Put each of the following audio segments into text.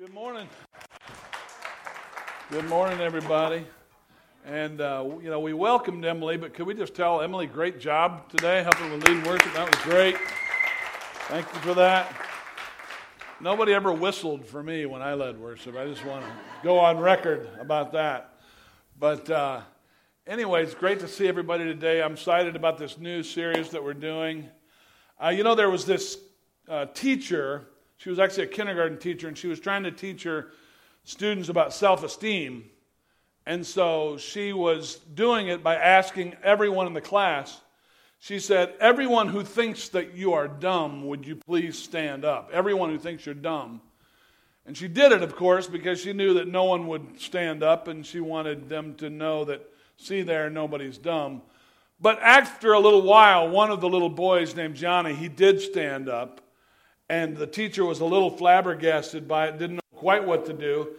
Good morning. Good morning, everybody. And, uh, you know, we welcomed Emily, but could we just tell Emily, great job today, helping with lead worship? That was great. Thank you for that. Nobody ever whistled for me when I led worship. I just want to go on record about that. But uh, anyway, it's great to see everybody today. I'm excited about this new series that we're doing. Uh, you know, there was this uh, teacher she was actually a kindergarten teacher, and she was trying to teach her students about self esteem. And so she was doing it by asking everyone in the class. She said, Everyone who thinks that you are dumb, would you please stand up? Everyone who thinks you're dumb. And she did it, of course, because she knew that no one would stand up, and she wanted them to know that, see there, nobody's dumb. But after a little while, one of the little boys named Johnny, he did stand up and the teacher was a little flabbergasted by it, didn't know quite what to do.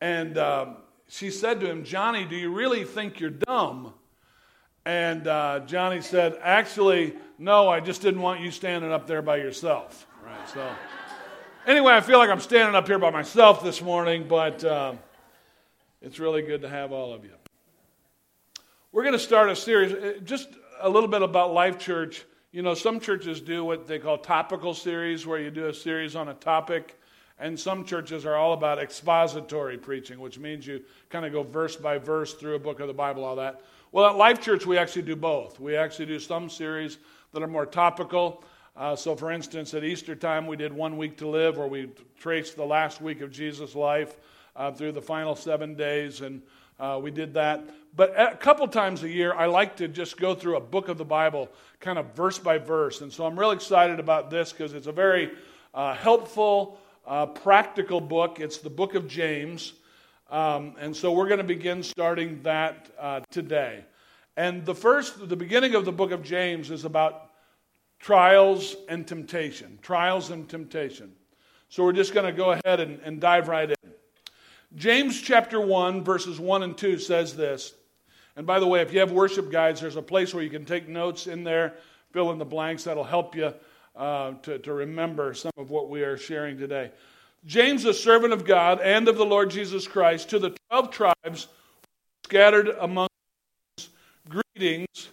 And uh, she said to him, Johnny, do you really think you're dumb? And uh, Johnny said, Actually, no, I just didn't want you standing up there by yourself. Right, so. Anyway, I feel like I'm standing up here by myself this morning, but uh, it's really good to have all of you. We're going to start a series, uh, just a little bit about Life Church you know, some churches do what they call topical series, where you do a series on a topic. And some churches are all about expository preaching, which means you kind of go verse by verse through a book of the Bible, all that. Well, at Life Church, we actually do both. We actually do some series that are more topical. Uh, so, for instance, at Easter time, we did One Week to Live, where we traced the last week of Jesus' life uh, through the final seven days. And uh, we did that. But a couple times a year, I like to just go through a book of the Bible, kind of verse by verse. And so I'm really excited about this because it's a very uh, helpful, uh, practical book. It's the book of James. Um, and so we're going to begin starting that uh, today. And the first, the beginning of the book of James is about trials and temptation. Trials and temptation. So we're just going to go ahead and, and dive right in. James chapter 1, verses 1 and 2 says this. And by the way, if you have worship guides, there's a place where you can take notes in there, fill in the blanks. That'll help you uh, to, to remember some of what we are sharing today. James, a servant of God and of the Lord Jesus Christ, to the 12 tribes scattered among us, greetings.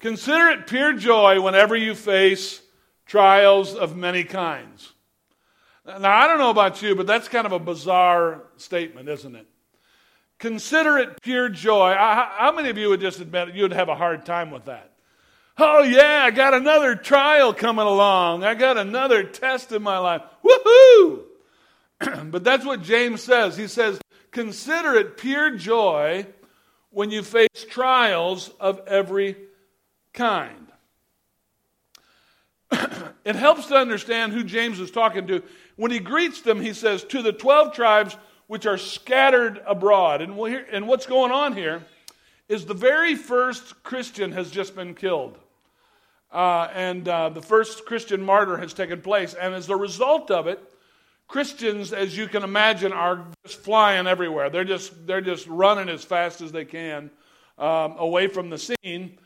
Consider it pure joy whenever you face trials of many kinds. Now, I don't know about you, but that's kind of a bizarre statement, isn't it? Consider it pure joy. How many of you would just admit you'd have a hard time with that? Oh, yeah, I got another trial coming along. I got another test in my life. Woohoo! but that's what James says. He says, Consider it pure joy when you face trials of every kind. it helps to understand who James is talking to. When he greets them, he says, To the 12 tribes which are scattered abroad. And, we'll hear, and what's going on here is the very first Christian has just been killed. Uh, and uh, the first Christian martyr has taken place. And as a result of it, Christians, as you can imagine, are just flying everywhere. They're just, they're just running as fast as they can um, away from the scene.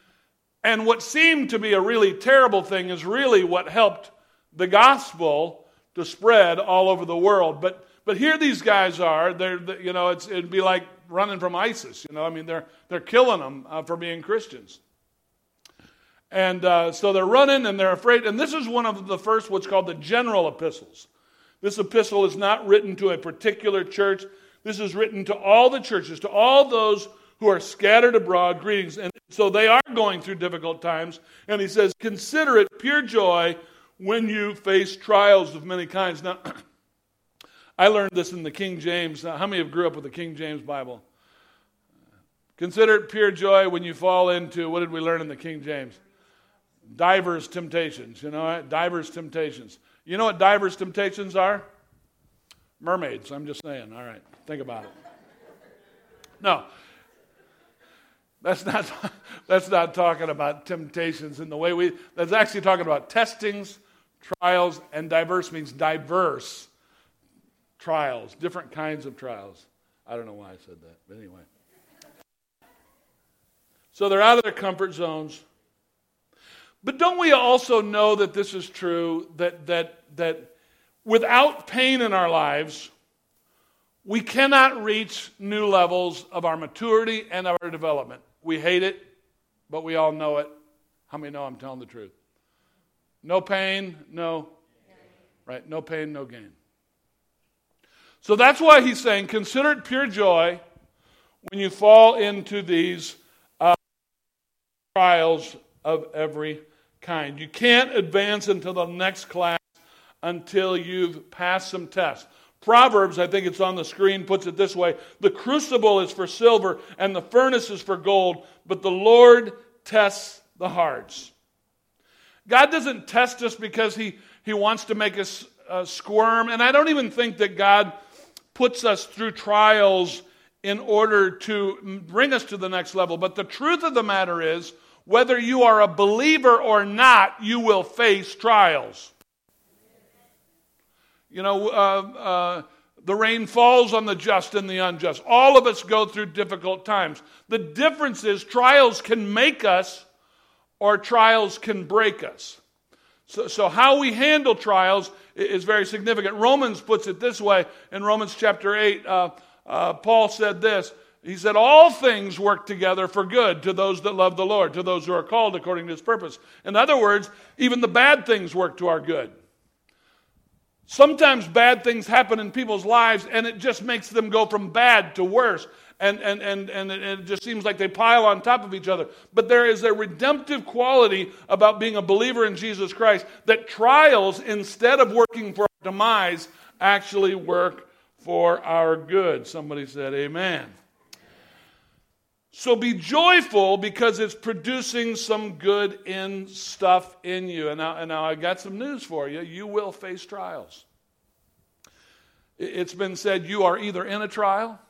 And what seemed to be a really terrible thing is really what helped the gospel to spread all over the world. But, but here these guys are. They're, you know, it's, it'd be like running from ISIS. You know, I mean, they're, they're killing them uh, for being Christians. And uh, so they're running and they're afraid. And this is one of the first, what's called the general epistles. This epistle is not written to a particular church. This is written to all the churches, to all those who are scattered abroad. Greetings. And so they are going through difficult times. And he says, Consider it pure joy when you face trials of many kinds. Now, I learned this in the King James. How many have grew up with the King James Bible? Consider it pure joy when you fall into, what did we learn in the King James? Divers temptations. You know, divers temptations. You know what divers temptations are? Mermaids. I'm just saying. All right, think about it. No, that's not, that's not talking about temptations in the way we, that's actually talking about testings, trials, and diverse means diverse trials, different kinds of trials. I don't know why I said that, but anyway. So they're out of their comfort zones. But don't we also know that this is true, that, that, that without pain in our lives, We cannot reach new levels of our maturity and our development. We hate it, but we all know it. How many know I'm telling the truth? No pain, no. Right? No pain, no gain. So that's why he's saying, consider it pure joy when you fall into these uh, trials of every kind. You can't advance into the next class until you've passed some tests. Proverbs, I think it's on the screen, puts it this way The crucible is for silver and the furnace is for gold, but the Lord tests the hearts. God doesn't test us because He, he wants to make us uh, squirm. And I don't even think that God puts us through trials in order to bring us to the next level. But the truth of the matter is, whether you are a believer or not, you will face trials. You know, uh, uh, the rain falls on the just and the unjust. All of us go through difficult times. The difference is, trials can make us or trials can break us. So, so how we handle trials is very significant. Romans puts it this way in Romans chapter 8. Uh, uh, Paul said this. He said, All things work together for good to those that love the Lord, to those who are called according to his purpose. In other words, even the bad things work to our good. Sometimes bad things happen in people's lives and it just makes them go from bad to worse. And, and, and, and it just seems like they pile on top of each other. But there is a redemptive quality about being a believer in Jesus Christ that trials, instead of working for our demise, actually work for our good. Somebody said, Amen. So be joyful because it's producing some good in stuff in you. And now, and now I got some news for you. You will face trials. It's been said you are either in a trial,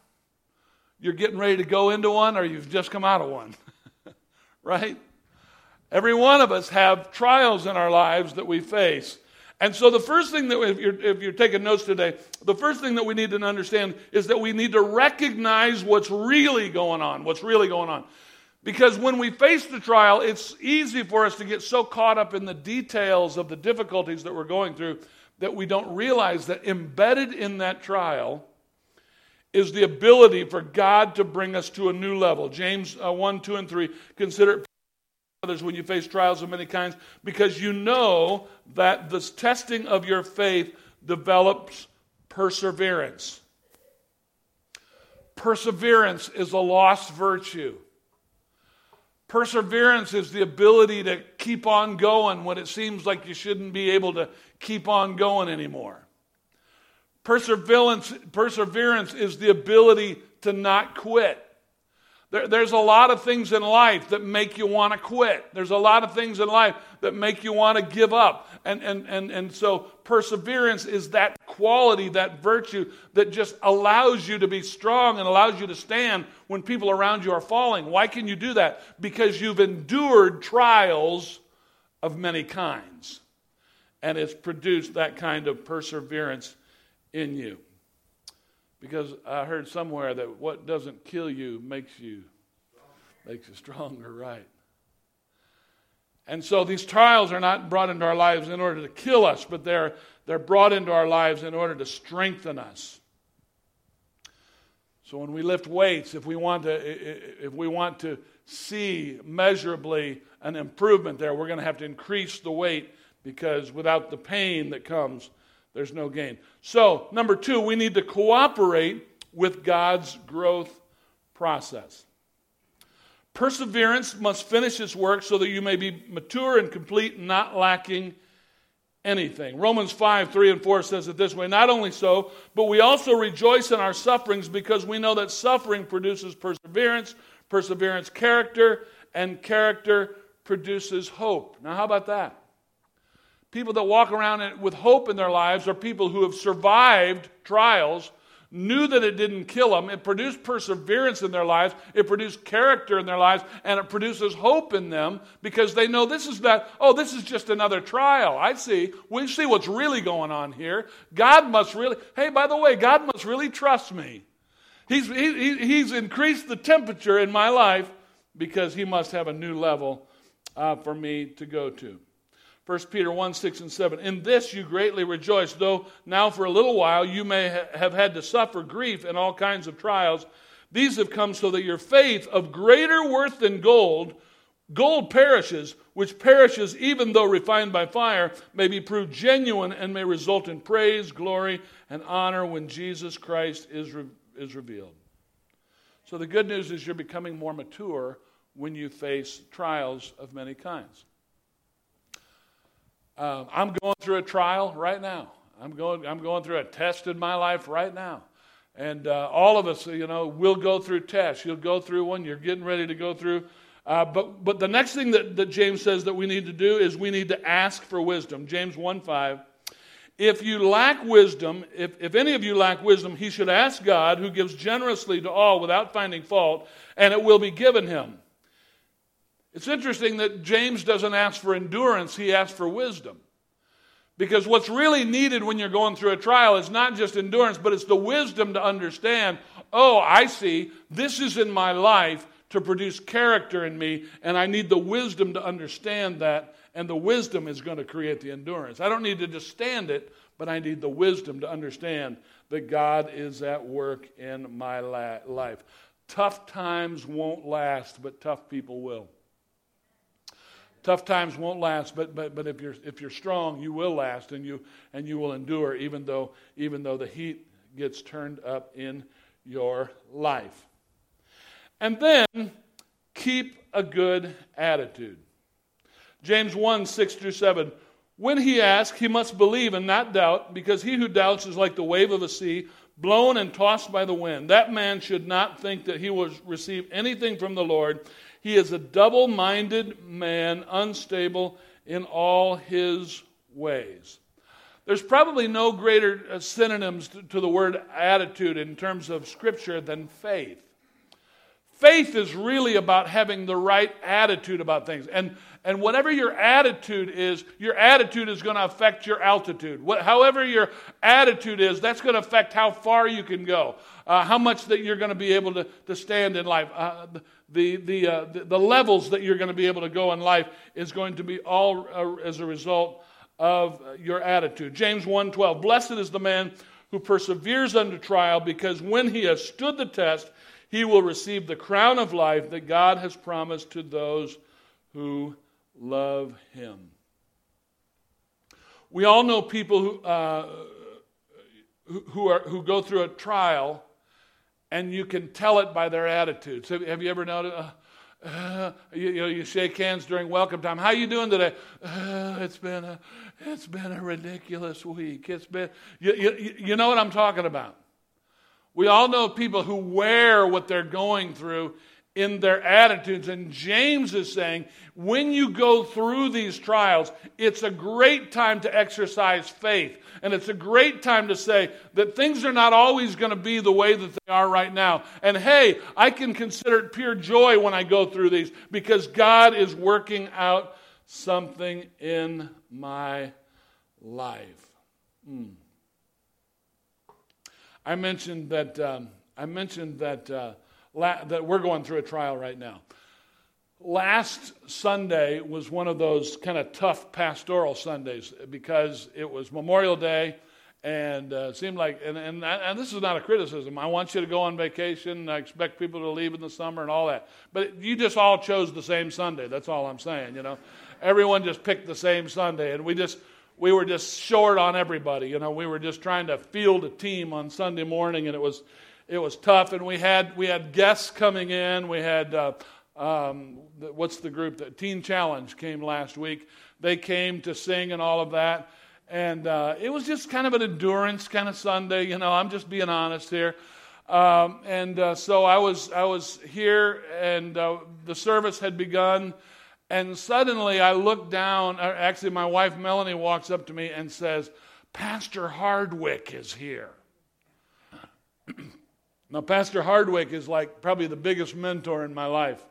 you're getting ready to go into one, or you've just come out of one. right? Every one of us have trials in our lives that we face. And so, the first thing that, if you're, if you're taking notes today, the first thing that we need to understand is that we need to recognize what's really going on. What's really going on. Because when we face the trial, it's easy for us to get so caught up in the details of the difficulties that we're going through that we don't realize that embedded in that trial is the ability for God to bring us to a new level. James uh, 1, 2, and 3 consider others when you face trials of many kinds because you know that the testing of your faith develops perseverance. Perseverance is a lost virtue. Perseverance is the ability to keep on going when it seems like you shouldn't be able to keep on going anymore. Perseverance, perseverance is the ability to not quit. There, there's a lot of things in life that make you want to quit. There's a lot of things in life that make you want to give up. And, and, and, and so perseverance is that quality, that virtue that just allows you to be strong and allows you to stand when people around you are falling. Why can you do that? Because you've endured trials of many kinds. And it's produced that kind of perseverance in you. Because I heard somewhere that what doesn't kill you makes you makes you stronger, right? And so these trials are not brought into our lives in order to kill us, but they're, they're brought into our lives in order to strengthen us. So when we lift weights, if we want to, if we want to see measurably an improvement there, we're going to have to increase the weight because without the pain that comes, there's no gain. So, number two, we need to cooperate with God's growth process. Perseverance must finish its work so that you may be mature and complete, not lacking anything. Romans 5 3 and 4 says it this way Not only so, but we also rejoice in our sufferings because we know that suffering produces perseverance, perseverance, character, and character produces hope. Now, how about that? People that walk around with hope in their lives are people who have survived trials, knew that it didn't kill them. It produced perseverance in their lives, it produced character in their lives, and it produces hope in them because they know this is not, oh, this is just another trial. I see. We see what's really going on here. God must really, hey, by the way, God must really trust me. He's, he, he's increased the temperature in my life because he must have a new level uh, for me to go to. 1 Peter 1 6 and 7. In this you greatly rejoice, though now for a little while you may ha- have had to suffer grief and all kinds of trials. These have come so that your faith, of greater worth than gold, gold perishes, which perishes even though refined by fire, may be proved genuine and may result in praise, glory, and honor when Jesus Christ is, re- is revealed. So the good news is you're becoming more mature when you face trials of many kinds. Um, I'm going through a trial right now. I'm going, I'm going through a test in my life right now. And uh, all of us, you know, will go through tests. You'll go through one. You're getting ready to go through. Uh, but, but the next thing that, that James says that we need to do is we need to ask for wisdom. James 1 5. If you lack wisdom, if, if any of you lack wisdom, he should ask God, who gives generously to all without finding fault, and it will be given him. It's interesting that James doesn't ask for endurance, he asks for wisdom. Because what's really needed when you're going through a trial is not just endurance, but it's the wisdom to understand oh, I see, this is in my life to produce character in me, and I need the wisdom to understand that, and the wisdom is going to create the endurance. I don't need to just stand it, but I need the wisdom to understand that God is at work in my life. Tough times won't last, but tough people will. Tough times won't last, but, but, but if, you're, if you're strong, you will last and you, and you will endure even though, even though the heat gets turned up in your life. And then keep a good attitude. James 1 6 through 7. When he asks, he must believe and not doubt, because he who doubts is like the wave of a sea, blown and tossed by the wind. That man should not think that he will receive anything from the Lord. He is a double minded man, unstable in all his ways. There's probably no greater uh, synonyms to the word attitude in terms of Scripture than faith. Faith is really about having the right attitude about things. And, and whatever your attitude is, your attitude is going to affect your altitude. What, however, your attitude is, that's going to affect how far you can go, uh, how much that you're going to be able to, to stand in life. Uh, the, the, uh, the, the, levels that you're going to be able to go in life is going to be all uh, as a result of your attitude. James 1:12 Blessed is the man who perseveres under trial because when he has stood the test he will receive the crown of life that God has promised to those who love him. We all know people who, uh, who, are, who go through a trial and you can tell it by their attitudes. Have, have you ever noticed? Uh, uh, you, you, know, you shake hands during welcome time. How you doing today? Uh, it's been a, it's been a ridiculous week. It's been, you, you, you know what I'm talking about. We all know people who wear what they're going through in their attitudes. And James is saying, when you go through these trials, it's a great time to exercise faith. And it's a great time to say that things are not always going to be the way that they are right now. And hey, I can consider it pure joy when I go through these because God is working out something in my life. Hmm. I mentioned that um, I mentioned that uh, la- that we're going through a trial right now. Last Sunday was one of those kind of tough pastoral Sundays because it was Memorial Day, and uh, seemed like and, and and this is not a criticism. I want you to go on vacation. I expect people to leave in the summer and all that, but you just all chose the same Sunday. That's all I'm saying. You know, everyone just picked the same Sunday, and we just we were just short on everybody. You know, we were just trying to field a team on Sunday morning, and it was it was tough. And we had we had guests coming in. We had uh, um, what's the group that Teen Challenge came last week. They came to sing and all of that, and uh, it was just kind of an endurance kind of Sunday. You know, I'm just being honest here. Um, and uh, so I was I was here, and uh, the service had begun and suddenly I look down. Uh, actually, my wife Melanie walks up to me and says, Pastor Hardwick is here. Now, Pastor Hardwick is like probably the biggest mentor in my life.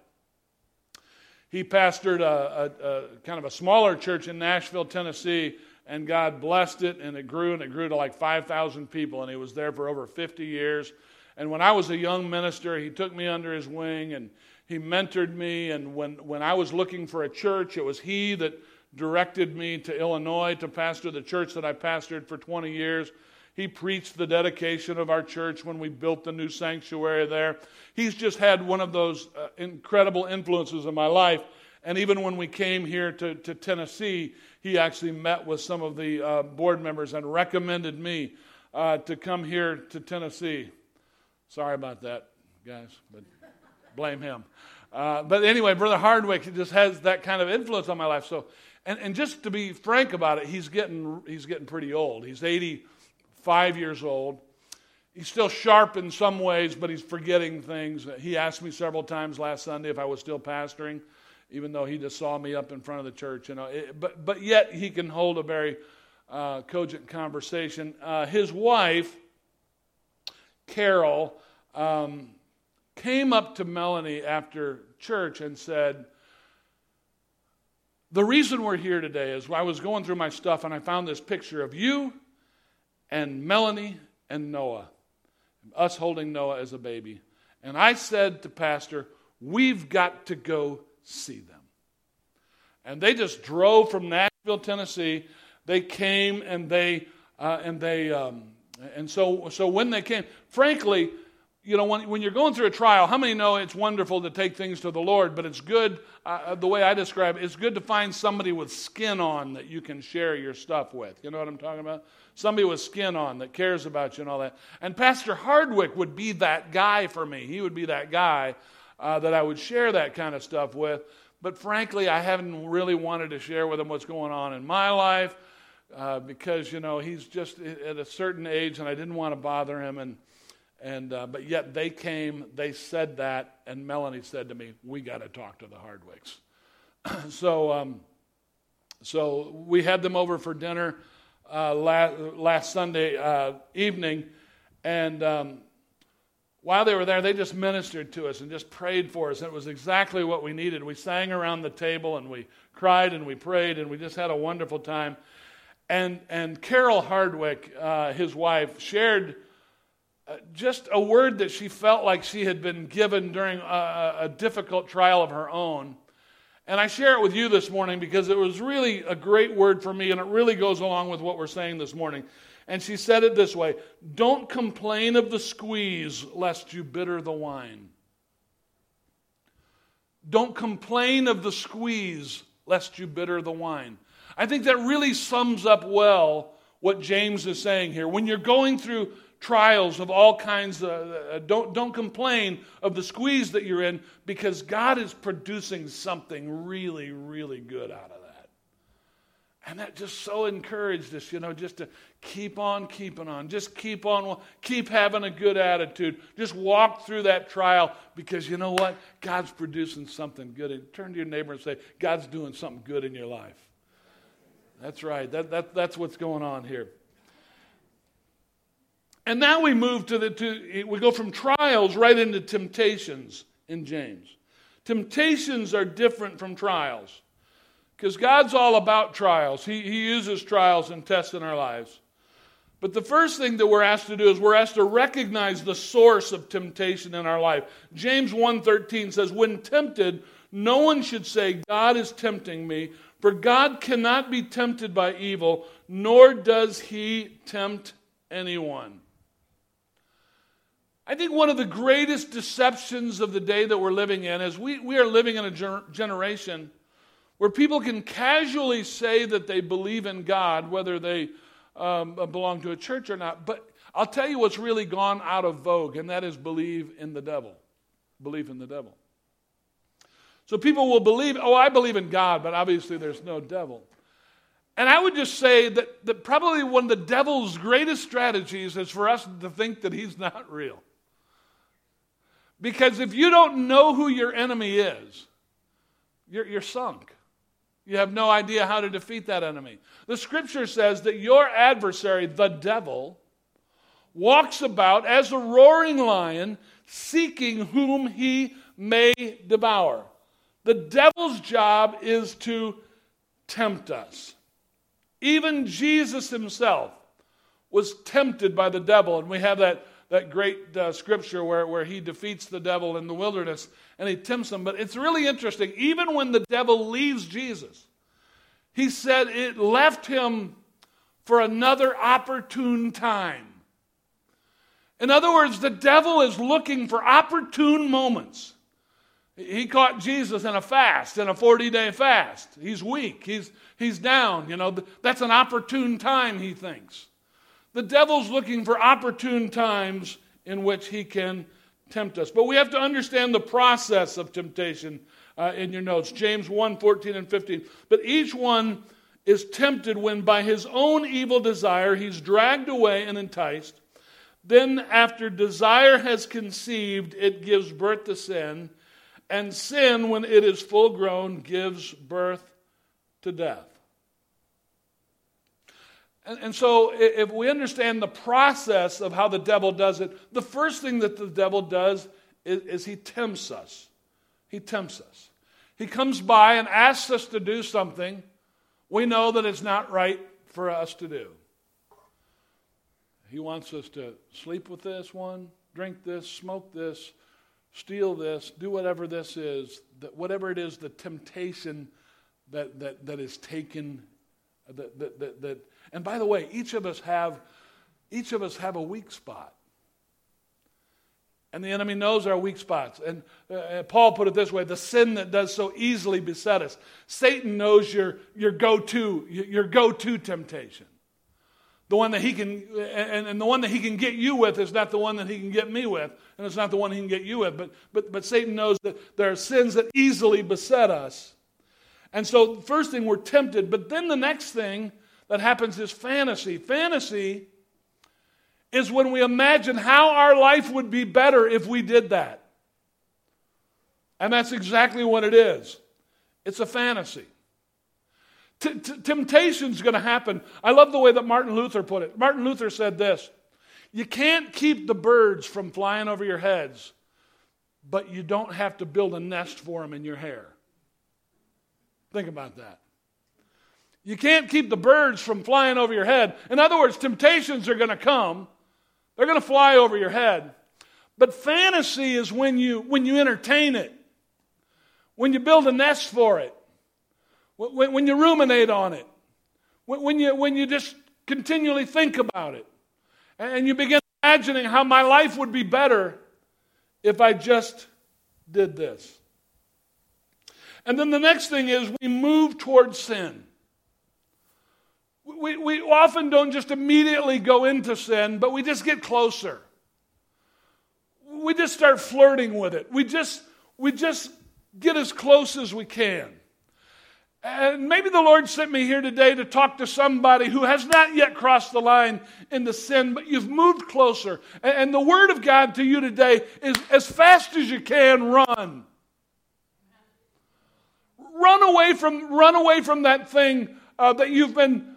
He pastored a, a, a kind of a smaller church in Nashville, Tennessee, and God blessed it, and it grew, and it grew to like 5,000 people, and he was there for over 50 years. And when I was a young minister, he took me under his wing and he mentored me. And when, when I was looking for a church, it was he that directed me to Illinois to pastor the church that I pastored for 20 years. He preached the dedication of our church when we built the new sanctuary there. He's just had one of those uh, incredible influences in my life. And even when we came here to, to Tennessee, he actually met with some of the uh, board members and recommended me uh, to come here to Tennessee. Sorry about that, guys, but blame him. Uh, but anyway, Brother Hardwick just has that kind of influence on my life. So, and, and just to be frank about it, he's getting, he's getting pretty old. He's 85 years old. He's still sharp in some ways, but he's forgetting things. He asked me several times last Sunday if I was still pastoring, even though he just saw me up in front of the church. You know, it, but but yet he can hold a very uh, cogent conversation. Uh, his wife, Carol, um, came up to Melanie after church and said, The reason we're here today is I was going through my stuff and I found this picture of you and Melanie and Noah, us holding Noah as a baby. And I said to Pastor, We've got to go see them. And they just drove from Nashville, Tennessee. They came and they, uh, and they, um, and so, so when they came, frankly, you know, when, when you're going through a trial, how many know it's wonderful to take things to the Lord, but it's good, uh, the way I describe it, it's good to find somebody with skin on that you can share your stuff with. You know what I'm talking about? Somebody with skin on that cares about you and all that. And Pastor Hardwick would be that guy for me. He would be that guy uh, that I would share that kind of stuff with. But frankly, I haven't really wanted to share with him what's going on in my life uh, because, you know, he's just at a certain age and I didn't want to bother him. And and, uh, but yet they came, they said that, and Melanie said to me, We got to talk to the Hardwicks. so, um, so we had them over for dinner uh, last, last Sunday uh, evening, and um, while they were there, they just ministered to us and just prayed for us. It was exactly what we needed. We sang around the table and we cried and we prayed and we just had a wonderful time. And, and Carol Hardwick, uh, his wife, shared uh, just a word that she felt like she had been given during a, a, difficult trial of her own. And I share it with you this morning because it was really a great word for me and it really goes along with what we're saying this morning. And she said it this way Don't complain of the squeeze lest you bitter the wine. Don't complain of the squeeze lest you bitter the wine. I think that really sums up well what James is saying here. When you're going through trials of all kinds. Uh, don't, don't complain of the squeeze that you're in because God is producing something really, really good out of that. And that just so encouraged us, you know, just to keep on keeping on. Just keep on, keep having a good attitude. Just walk through that trial because you know what? God's producing something good. And turn to your neighbor and say, God's doing something good in your life. That's right. That, that, that's what's going on here. And now we move to the, to, we go from trials right into temptations in James. Temptations are different from trials because God's all about trials. He, he uses trials and tests in our lives. But the first thing that we're asked to do is we're asked to recognize the source of temptation in our life. James 1:13 says, "When tempted, no one should say, God is tempting me, for God cannot be tempted by evil, nor does he tempt anyone." I think one of the greatest deceptions of the day that we're living in is we, we are living in a ger- generation where people can casually say that they believe in God, whether they um, belong to a church or not. But I'll tell you what's really gone out of vogue, and that is believe in the devil. Believe in the devil. So people will believe, oh, I believe in God, but obviously there's no devil. And I would just say that, that probably one of the devil's greatest strategies is for us to think that he's not real. Because if you don't know who your enemy is, you're, you're sunk. You have no idea how to defeat that enemy. The scripture says that your adversary, the devil, walks about as a roaring lion, seeking whom he may devour. The devil's job is to tempt us. Even Jesus himself was tempted by the devil, and we have that that great uh, scripture where, where he defeats the devil in the wilderness and he tempts him. But it's really interesting. Even when the devil leaves Jesus, he said it left him for another opportune time. In other words, the devil is looking for opportune moments. He caught Jesus in a fast, in a 40 day fast. He's weak, he's, he's down. You know, that's an opportune time, he thinks. The devil's looking for opportune times in which he can tempt us. But we have to understand the process of temptation uh, in your notes. James 1 14 and 15. But each one is tempted when by his own evil desire he's dragged away and enticed. Then, after desire has conceived, it gives birth to sin. And sin, when it is full grown, gives birth to death. And, and, so, if we understand the process of how the devil does it, the first thing that the devil does is, is he tempts us. He tempts us. He comes by and asks us to do something we know that it's not right for us to do. He wants us to sleep with this one, drink this, smoke this, steal this, do whatever this is, that whatever it is, the temptation that, that, that is taken, that, that, that, that, and by the way, each of us have, each of us have a weak spot. And the enemy knows our weak spots. And uh, uh Paul put it this way the sin that does so easily beset us. Satan knows your, your go to, your go to temptation. The one that he can, and, and the one that he can get you with is not the one that he can get me with, and it's not the one he can get you with. But, but, but Satan knows that there are sins that easily beset us. And so, first thing, we're tempted. But then the next thing that happens is fantasy. Fantasy is when we imagine how our life would be better if we did that. And that's exactly what it is it's a fantasy. Temptation's going to happen. I love the way that Martin Luther put it. Martin Luther said this You can't keep the birds from flying over your heads, but you don't have to build a nest for them in your hair. Think about that. You can't keep the birds from flying over your head. In other words, temptations are going to come. They're going to fly over your head. But fantasy is when you when you entertain it. When you build a nest for it when, when you ruminate on it, when, when, you, when you just continually think about it, and you begin imagining how my life would be better if I just did this. And then the next thing is we move towards sin. We, we often don't just immediately go into sin, but we just get closer. We just start flirting with it. We just, we just get as close as we can. And maybe the Lord sent me here today to talk to somebody who has not yet crossed the line into sin, but you've moved closer. And the word of God to you today is as fast as you can, run. Run away from, run away from that thing uh, that you've been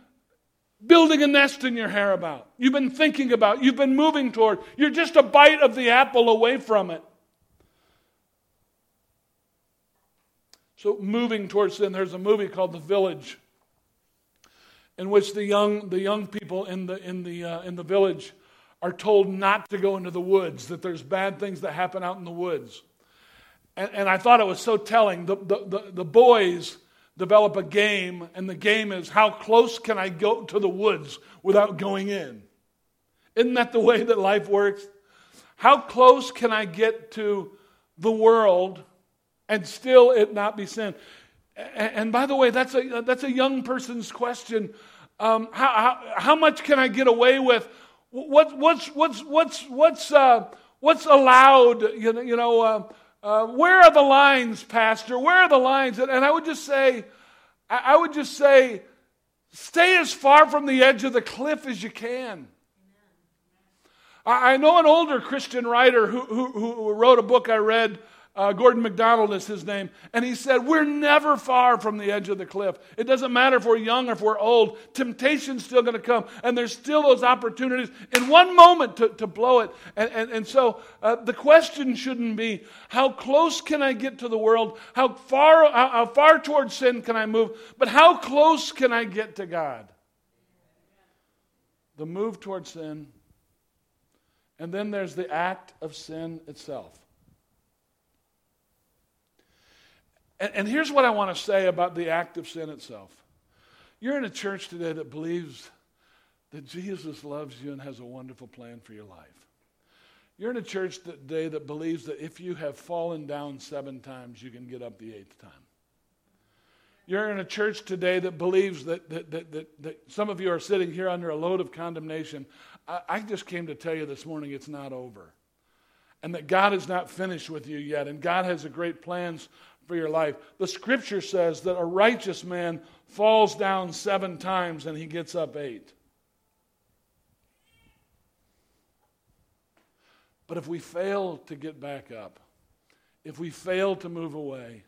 building a nest in your hair about. You've been thinking about. You've been moving toward. You're just a bite of the apple away from it. So, moving towards sin, there's a movie called The Village, in which the young, the young people in the, in, the, uh, in the village are told not to go into the woods, that there's bad things that happen out in the woods. And, and I thought it was so telling. The, the, the, the boys develop a game, and the game is how close can I go to the woods without going in? Isn't that the way that life works? How close can I get to the world and still it not be sin? And by the way, that's a, that's a young person's question. Um, how, how, how, much can I get away with? What, what's, what's, what's, what's, uh, what's allowed? You know, you know uh, uh, where are the lines, Pastor? Where are the lines? And, and I would just say, I, I would just say, stay as far from the edge of the cliff as you can. I, I know an older Christian writer who, who, who wrote a book I read uh, Gordon MacDonald is his name. And he said, We're never far from the edge of the cliff. It doesn't matter if we're young or if we're old, temptation's still going to come. And there's still those opportunities in one moment to, to blow it. And, and, and so uh, the question shouldn't be, How close can I get to the world? How far, how, how far towards sin can I move? But how close can I get to God? The move towards sin. And then there's the act of sin itself. And, and here's what I want to say about the act of sin itself You're in a church today that believes that Jesus loves you and has a wonderful plan for your life. You're in a church today that believes that if you have fallen down seven times, you can get up the eighth time. You're in a church today that believes that, that, that, that, that some of you are sitting here under a load of condemnation. I, I just came to tell you this morning it's not over. And that God is not finished with you yet. And God has a great plans for your life. The scripture says that a righteous man falls down seven times and he gets up eight. But if we fail to get back up, if we fail to move away,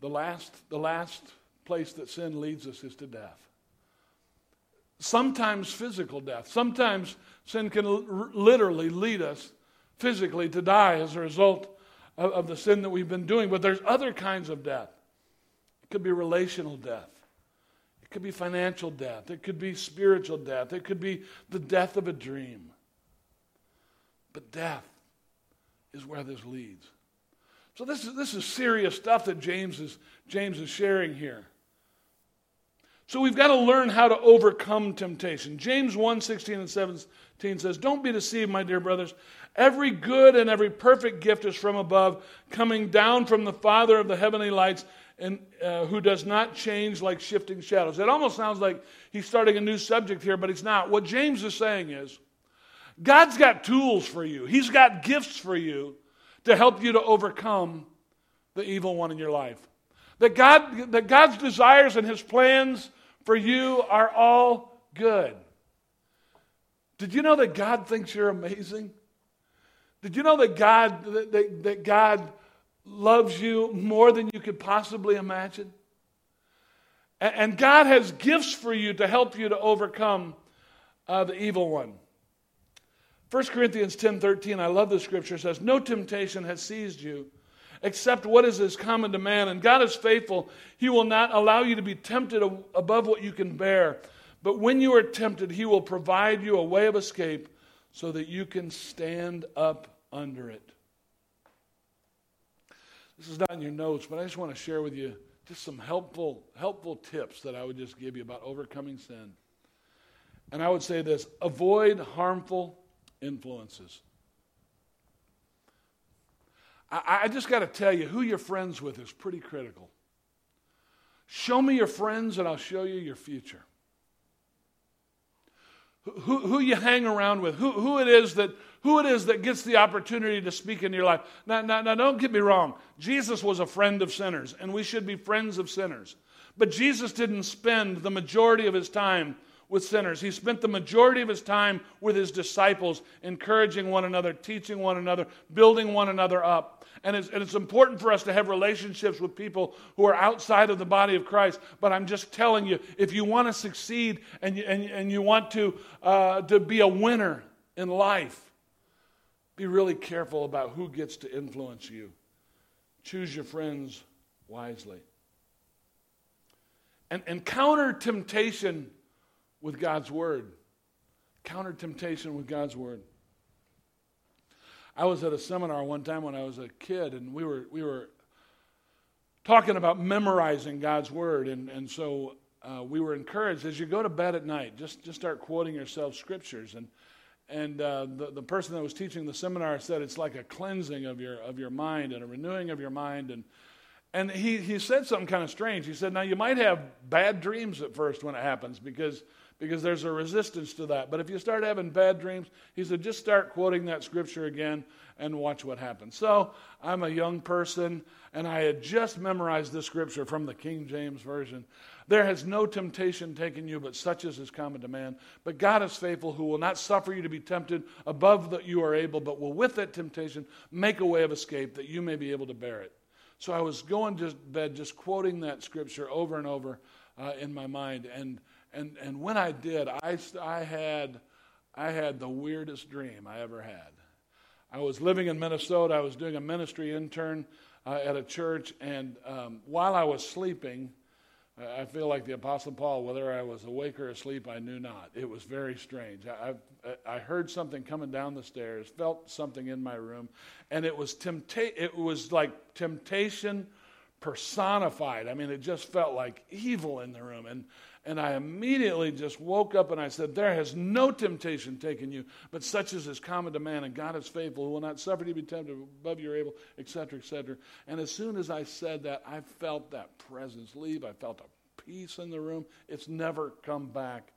the last, the last place that sin leads us is to death. Sometimes physical death. Sometimes sin can l- literally lead us physically to die as a result of, of the sin that we've been doing. But there's other kinds of death. It could be relational death. It could be financial death. It could be spiritual death. It could be the death of a dream. But death is where this leads. So this is, this is serious stuff that James is, James is sharing here. So we've got to learn how to overcome temptation. James 1 16 and 17 says, Don't be deceived, my dear brothers. Every good and every perfect gift is from above, coming down from the Father of the heavenly lights, and uh, who does not change like shifting shadows. It almost sounds like he's starting a new subject here, but he's not. What James is saying is, God's got tools for you, He's got gifts for you to help you to overcome the evil one in your life. That, God, that God's desires and His plans for you are all good. Did you know that God thinks you're amazing? Did you know that God, that, that, God loves you more than you could possibly imagine? And, and God has gifts for you to help you to overcome uh, the evil one. 1 Corinthians 10:13, I love the scripture, says, "No temptation has seized you except what is as common to man, and God is faithful. He will not allow you to be tempted above what you can bear, but when you are tempted, he will provide you a way of escape so that you can stand up under it." This is not in your notes, but I just want to share with you just some helpful helpful tips that I would just give you about overcoming sin. And I would say this, avoid harmful influences. I, I just got to tell you, who you're friends with is pretty critical. Show me your friends, and I'll show you your future. Who, who you hang around with, who, who, it is that, who it is that gets the opportunity to speak in your life. Now, now, now, don't get me wrong. Jesus was a friend of sinners, and we should be friends of sinners. But Jesus didn't spend the majority of his time with sinners. He spent the majority of his time with his disciples, encouraging one another, teaching one another, building one another up. And it's, and it's, important for us to have relationships with people who are outside of the body of Christ. But I'm just telling you, if you want to succeed and you, and, and you want to, uh, to be a winner in life, be really careful about who gets to influence you. Choose your friends wisely. And, and counter temptation with God's word. Counter temptation with God's word. I was at a seminar one time when I was a kid, and we were, we were talking about memorizing God's word. And, and so uh, we were encouraged as you go to bed at night, just, just start quoting yourself scriptures. And, and uh, the, the person that was teaching the seminar said it's like a cleansing of your, of your mind and a renewing of your mind. And, and he, he said something kind of strange. He said, Now, you might have bad dreams at first when it happens because because there's a resistance to that. But if you start having bad dreams, he said, just start quoting that scripture again and watch what happens. So I'm a young person, and I had just memorized this scripture from the King James Version. There has no temptation taken you, but such as is common to man. But God is faithful, who will not suffer you to be tempted above that you are able, but will with that temptation make a way of escape that you may be able to bear it. So I was going to bed just quoting that scripture over and over uh, in my mind, and and, and when I did, I, I, had, I had the weirdest dream I ever had. I was living in Minnesota. I was doing a ministry intern uh, at a church, and um, while I was sleeping, I feel like the Apostle Paul, whether I was awake or asleep, I knew not. It was very strange. I, I, I heard something coming down the stairs, felt something in my room, and it was tempta- It was like temptation personified. I mean, it just felt like evil in the room. And, and I immediately just woke up and I said, There has no temptation taken you, but such as is common to man, and God is faithful, who will not suffer you to be tempted above your able, etc., etc. And as soon as I said that, I felt that presence leave. I felt a peace in the room. It's never come back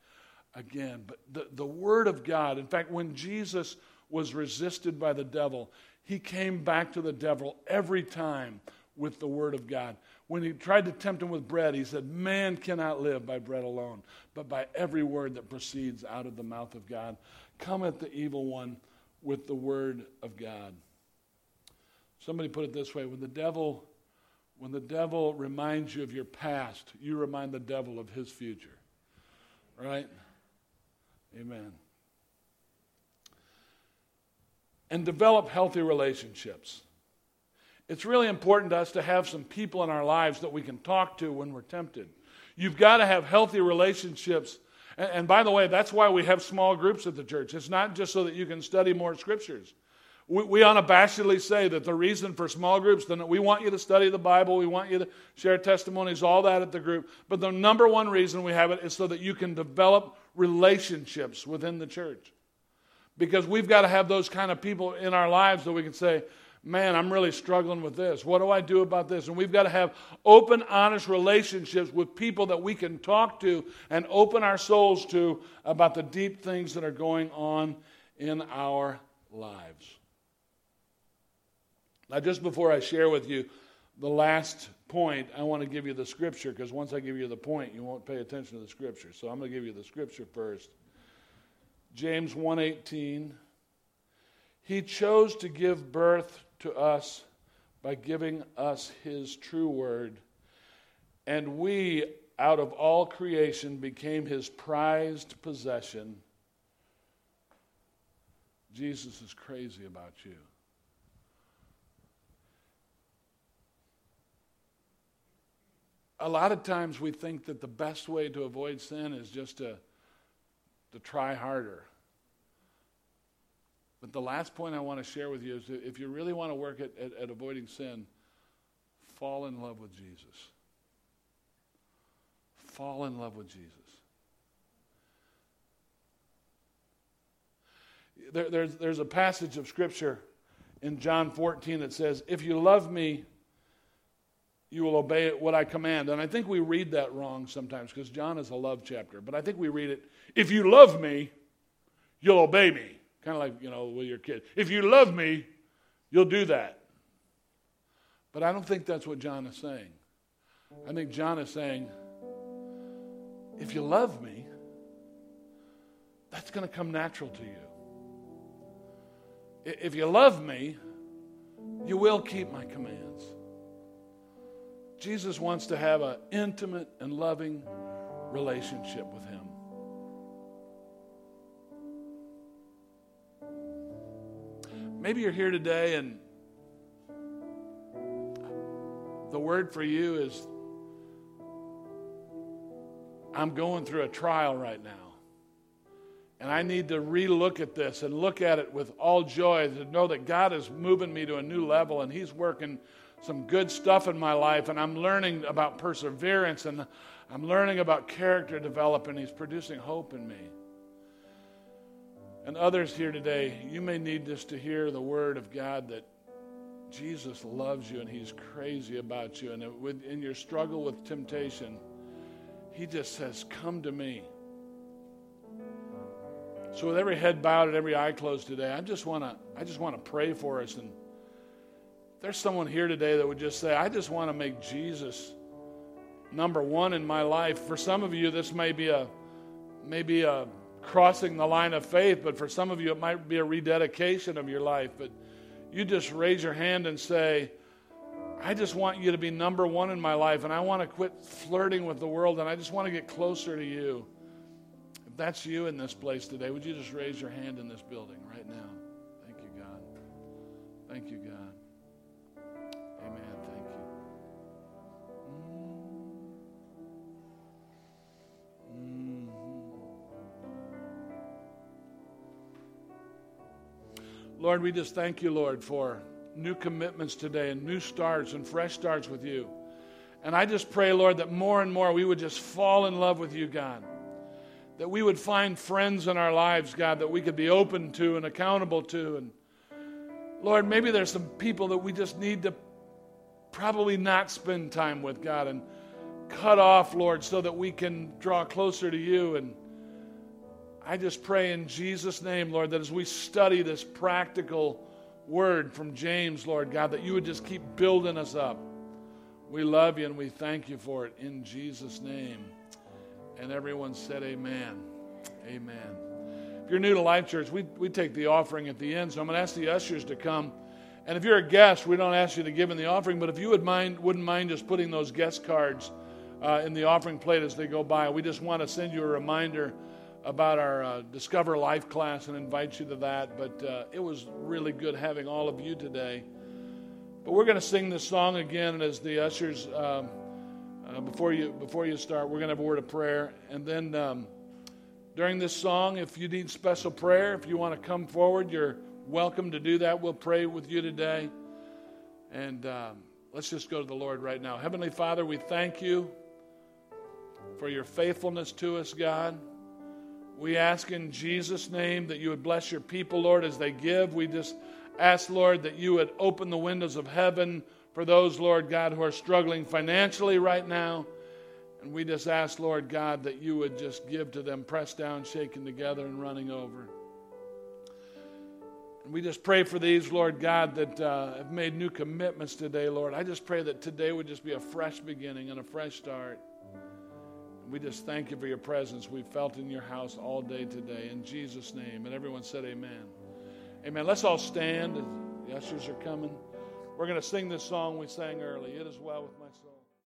again. But the, the Word of God, in fact, when Jesus was resisted by the devil, he came back to the devil every time with the Word of God. When he tried to tempt him with bread, he said, Man cannot live by bread alone, but by every word that proceeds out of the mouth of God. Cometh the evil one with the Word of God. Somebody put it this way when the devil when the devil reminds you of your past, you remind the devil of his future. Right? Amen. And develop healthy relationships. It's really important to us to have some people in our lives that we can talk to when we're tempted. You've got to have healthy relationships. And, and, by the way, that's why we have small groups at the church. It's not just so that you can study more scriptures. We, we unabashedly say that the reason for small groups, then we want you to study the Bible, we want you to share testimonies, all that at the group. But the number one reason we have it is so that you can develop relationships within the church. Because we've got to have those kind of people in our lives that we can say, man, I'm really struggling with this. What do I do about this? And we've got to have open, honest relationships with people that we can talk to and open our souls to about the deep things that are going on in our lives. Now, just before I share with you the last point, I want to give you the scripture because once I give you the point, you won't pay attention to the scripture. So I'm going to give you the scripture first. James 1:18 He chose to give birth to us by giving us his true word. And we, out of all creation, became his prized possession. Jesus is crazy about you. A lot of times we think that the best way to avoid sin is just to, to try harder. But the last point I want to share with you is if you really want to work at, at, at avoiding sin, fall in love with Jesus. Fall in love with Jesus. There, there's, there's a passage of Scripture in John 14 that says, If you love me, you will obey what I command. And I think we read that wrong sometimes because John is a love chapter. But I think we read it, If you love me, you'll obey me. Kind of like, you know, with your kid. If you love me, you'll do that. But I don't think that's what John is saying. I think John is saying, if you love me, that's going to come natural to you. If you love me, you will keep my commands. Jesus wants to have an intimate and loving relationship with him. Maybe you're here today and the word for you is I'm going through a trial right now. And I need to relook at this and look at it with all joy to know that God is moving me to a new level and He's working some good stuff in my life. And I'm learning about perseverance and I'm learning about character development. He's producing hope in me. And others here today, you may need just to hear the word of God that Jesus loves you and he's crazy about you. And in your struggle with temptation, he just says, Come to me. So with every head bowed and every eye closed today, I just want to I just want to pray for us. And there's someone here today that would just say, I just want to make Jesus number one in my life. For some of you, this may be a maybe a crossing the line of faith, but for some of you, it might be a rededication of your life. But you just raise your hand and say, I just want you to be number one in my life, and I want to quit flirting with the world, and I just want to get closer to you. If that's you in this place today, would you just raise your hand in this building right now? Thank you, God. Thank you, God. Lord, we just thank you, Lord, for new commitments today and new starts and fresh starts with you. And I just pray, Lord, that more and more we would just fall in love with you, God. That we would find friends in our lives, God, that we could be open to and accountable to. And Lord, maybe there's some people that we just need to probably not spend time with, God, and cut off, Lord, so that we can draw closer to you. And I just pray in Jesus' name, Lord, that as we study this practical word from James, Lord God, that you would just keep building us up. We love you and we thank you for it in Jesus' name. And everyone said, Amen. Amen. If you're new to Life Church, we, we take the offering at the end, so I'm going to ask the ushers to come. And if you're a guest, we don't ask you to give in the offering, but if you would mind, wouldn't mind just putting those guest cards uh, in the offering plate as they go by, we just want to send you a reminder about our uh, Discover Life class and invite you to that. But uh, it was really good having all of you today. But we're going to sing this song again, and as the ushers, um, uh, before you before you start, we're going to have a word of prayer, and then um, during this song, if you need special prayer, if you want to come forward, you're welcome to do that. We'll pray with you today, and um, let's just go to the Lord right now. Heavenly Father, we thank you for your faithfulness to us, God. We ask in Jesus' name that you would bless your people, Lord, as they give. We just ask, Lord, that you would open the windows of heaven for those, Lord God, who are struggling financially right now. And we just ask, Lord God, that you would just give to them, pressed down, shaken together, and running over. And we just pray for these, Lord God, that uh, have made new commitments today, Lord. I just pray that today would just be a fresh beginning and a fresh start. We just thank you for your presence. We felt in your house all day today. In Jesus' name. And everyone said, Amen. Amen. Let's all stand. The ushers are coming. We're going to sing this song we sang early. It is well with my soul.